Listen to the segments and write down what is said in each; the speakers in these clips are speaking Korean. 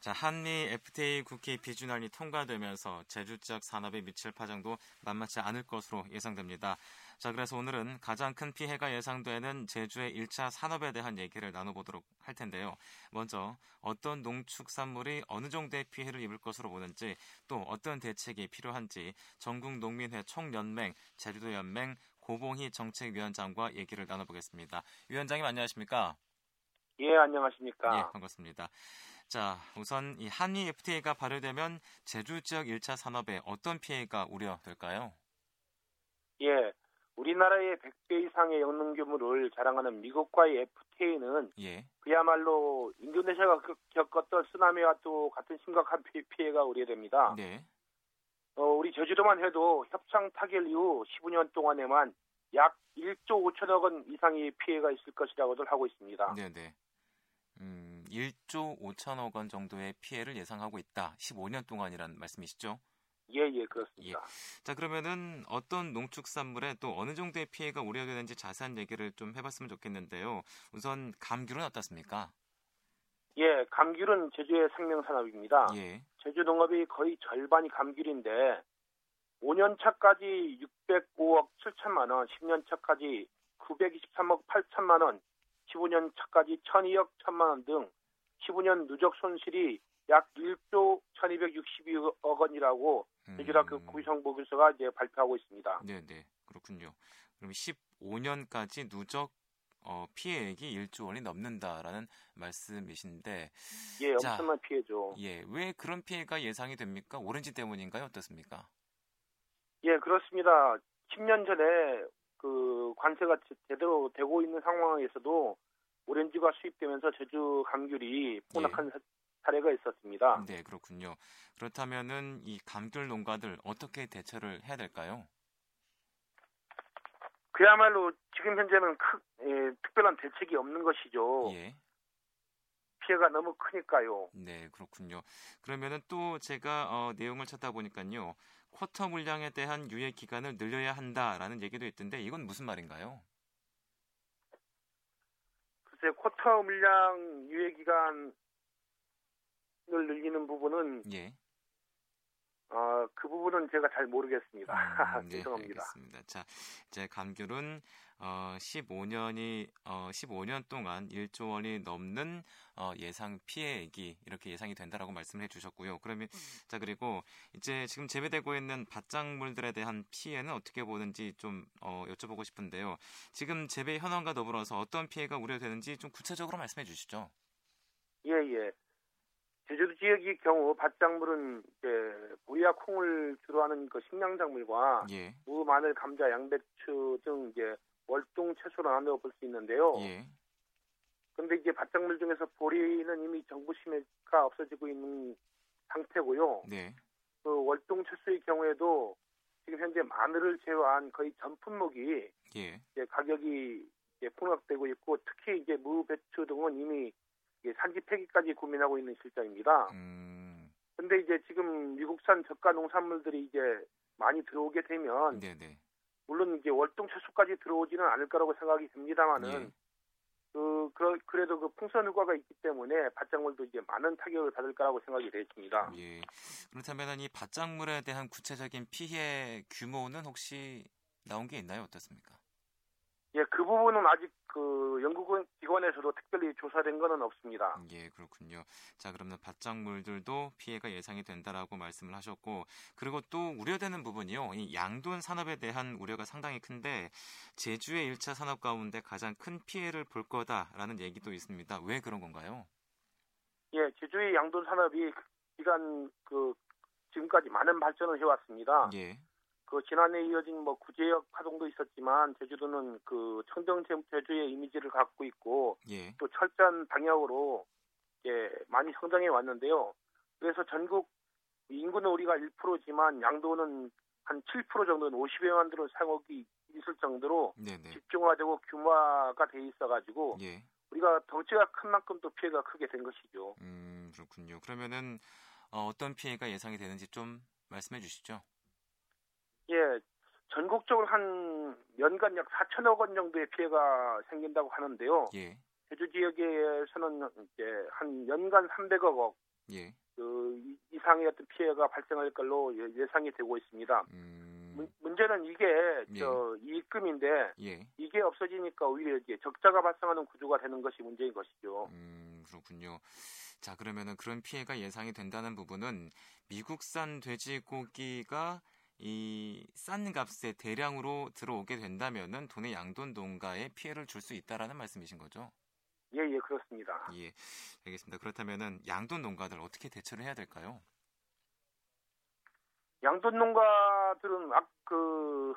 자, 한미 FTA 국회 비준안이 통과되면서 제주 지역 산업에 미칠 파장도 만만치 않을 것으로 예상됩니다. 자, 그래서 오늘은 가장 큰 피해가 예상되는 제주의 1차 산업에 대한 얘기를 나눠보도록 할 텐데요. 먼저 어떤 농축산물이 어느 정도의 피해를 입을 것으로 보는지 또 어떤 대책이 필요한지 전국 농민회 총연맹, 제주도 연맹 고봉희 정책위원장과 얘기를 나눠보겠습니다. 위원장님 안녕하십니까? 예, 안녕하십니까? 예, 반갑습니다. 자, 우선 이 한미 FTA가 발효되면 제주 지역 1차 산업에 어떤 피해가 우려될까요? 예, 우리나라의 100배 이상의 영농 규모를 자랑하는 미국과의 FTA는 예. 그야말로 인도네시아가 겪었던 쓰나미와 또 같은 심각한 피해가 우려됩니다. 네. 어, 우리 제주도만 해도 협상 타결 이후 15년 동안에만 약 1조 5천억 원 이상의 피해가 있을 것이라고들 하고 있습니다. 네네. 네. 음, 1조 5천억 원 정도의 피해를 예상하고 있다. 15년 동안이란 말씀이시죠? 예, 예, 그렇습니다. 예. 자, 그러면은 어떤 농축산물에 또 어느 정도의 피해가 우려되는지 자세한 얘기를 좀 해봤으면 좋겠는데요. 우선 감귤은 어떻습니까? 예, 감귤은 제주의 생명산업입니다. 예. 제주 농업이 거의 절반이 감귤인데 5년 차까지 605억 7천만 원, 10년 차까지 923억 8천만 원, 15년 차까지 1,002억 1천만 원 등 15년 누적 손실이 약 1조 1,262억 원이라고 제주학교 음. 구성보고서가 이제 발표하고 있습니다. 네, 네, 그렇군요. 그럼 15년까지 누적 어, 피해액이 1조 원이 넘는다라는 말씀이신데, 예, 엄청난 자, 피해죠. 예, 왜 그런 피해가 예상이 됩니까? 오렌지 때문인가요? 어떻습니까? 예, 그렇습니다. 10년 전에 그 관세가 제대로 되고 있는 상황에서도 오렌지가 수입되면서 제주 감귤이 폭락한 예. 사례가 있었습니다. 네, 그렇군요. 그렇다면은 이 감귤 농가들 어떻게 대처를 해야 될까요? 그야말로 지금 현재는 크, 예, 특별한 대책이 없는 것이죠. 예. 피해가 너무 크니까요. 네, 그렇군요. 그러면은 또 제가 어, 내용을 찾다 보니까요. 쿼터 물량에 대한 유예 기간을 늘려야 한다라는 얘기도 있던데 이건 무슨 말인가요? 글쎄 쿼터 물량 유예 기간을 늘리는 부분은 예. 어, 그 부분은 제가 잘 모르겠습니다. 음, 네, 죄송합니다. 알겠습니다. 자, 이제 감귤은 어, 15년이 어, 15년 동안 1조 원이 넘는 어, 예상 피해액이 이렇게 예상이 된다라고 말씀을 해주셨고요. 그러면 음. 자 그리고 이제 지금 재배되고 있는 밭작물들에 대한 피해는 어떻게 보는지 좀 어, 여쭤보고 싶은데요. 지금 재배 현황과 더불어서 어떤 피해가 우려되는지 좀 구체적으로 말씀해 주시죠. 예 예. 제주도 지역의 경우 밭작물은 이제 보리와 콩을 주로 하는 그 식량작물과 예. 무, 마늘, 감자, 양배추 등 이제 월동 채소로 나누어 볼 수 있는데요. 예. 근데 이제 밭작물 중에서 보리는 이미 정부 심해가 없어지고 있는 상태고요. 네. 그 월동 채소의 경우에도 지금 현재 마늘을 제외한 거의 전 품목이 예. 이제 가격이 이제 폭락되고 있고 특히 이제 무, 배추 등은 이미 산지 폐기까지 고민하고 있는 실정입니다. 음. 근데 이제 지금 미국산 저가 농산물들이 이제 많이 들어오게 되면 네네. 물론 이제 월동 채소까지 들어오지는 않을 거라고 생각이 듭니다만은 예. 그, 그 그래도 그 풍선 효과가 있기 때문에 밭작물도 이제 많은 타격을 받을 거라고 생각이 되겠습니다. 예. 그렇다면 이 밭작물에 대한 구체적인 피해 규모는 혹시 나온 게 있나요? 어떻습니까? 부분은 아직 그 연구원 기관에서도 특별히 조사된 것은 없습니다. 예, 그렇군요. 자, 그러면 밭작물들도 피해가 예상이 된다라고 말씀을 하셨고, 그리고 또 우려되는 부분이요. 이 양돈 산업에 대한 우려가 상당히 큰데 제주의 1차 산업 가운데 가장 큰 피해를 볼 거다라는 얘기도 있습니다. 왜 그런 건가요? 예, 제주의 양돈 산업이 기간 그 지금까지 많은 발전을 해왔습니다. 예. 그 지난해 이어진 뭐 구제역 파동도 있었지만 제주도는 그 청정 제주의 이미지를 갖고 있고 예. 또 철저한 방향으로 예, 많이 성장해 왔는데요. 그래서 전국 인구는 우리가 1%지만 양도는 한 7% 정도는 50여만 들어 상업이 있을 정도로 네네. 집중화되고 규모화가 돼 있어가지고 예. 우리가 덩치가 큰 만큼 또 피해가 크게 된 것이죠. 음 그렇군요. 그러면은 어, 어떤 피해가 예상이 되는지 좀 말씀해 주시죠. 예, 전국적으로 한 연간 약 4천억 원 정도의 피해가 생긴다고 하는데요. 예. 제주 지역에서는 이제 한 연간 300억 원, 예. 그 이상의 어떤 피해가 발생할 걸로 예, 예상이 되고 있습니다. 음... 문제는 이게 예. 저 이익금인데 예. 이게 없어지니까 오히려 이제 적자가 발생하는 구조가 되는 것이 문제인 것이죠. 음, 그렇군요. 자 그러면은 그런 피해가 예상이 된다는 부분은 미국산 돼지고기가 이 싼 값에 대량으로 들어오게 된다면은 돈의 양돈 농가에 피해를 줄 수 있다라는 말씀이신 거죠? 예, 예, 그렇습니다. 예, 알겠습니다. 그렇다면은 양돈 농가들 어떻게 대처를 해야 될까요? 양돈 농가들은 아, 그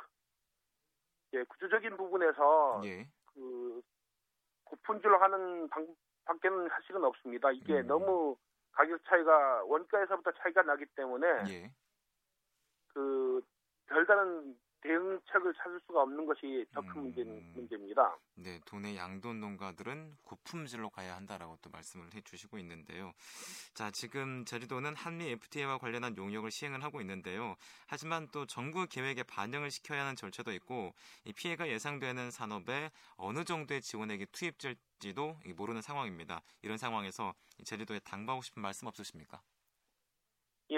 예, 구조적인 부분에서 예. 그 고품질로 하는 방밖에는 사실은 없습니다. 이게 음. 너무 가격 차이가 원가에서부터 차이가 나기 때문에 예. 그 별다른 대응책을 찾을 수가 없는 것이 더큰 음, 문제, 문제입니다. 네, 돈의 양돈 농가들은 고품질로 가야 한다라고 또 말씀을 해주시고 있는데요. 자, 지금 제주도는 한미 FTA와 관련한 용역을 시행을 하고 있는데요. 하지만 또 정부 계획에 반영을 시켜야 하는 절차도 있고 이 피해가 예상되는 산업에 어느 정도의 지원액이 투입될지도 모르는 상황입니다. 이런 상황에서 제주도에 당부하고 싶은 말씀 없으십니까? 예,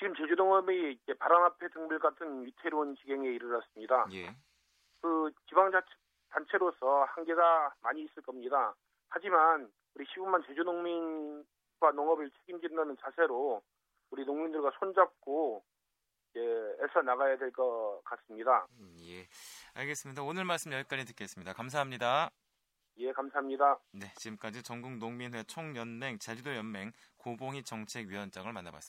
지금 제주동업이 이제 바람 앞에 등불 같은 위태로운 지경에 이르렀습니다. 예. 그 지방자치 단체로서 한계가 많이 있을 겁니다. 하지만 우리 15만 제주농민과 농업을 책임진다는 자세로 우리 농민들과 손잡고 예, 애써 나가야 될 것 같습니다. 음, 예, 알겠습니다. 오늘 말씀 여기까지 듣겠습니다. 감사합니다. 예, 감사합니다. 네, 지금까지 전국농민회 총연맹 제주도 연맹 고봉희 정책위원장을 만나봤습니다.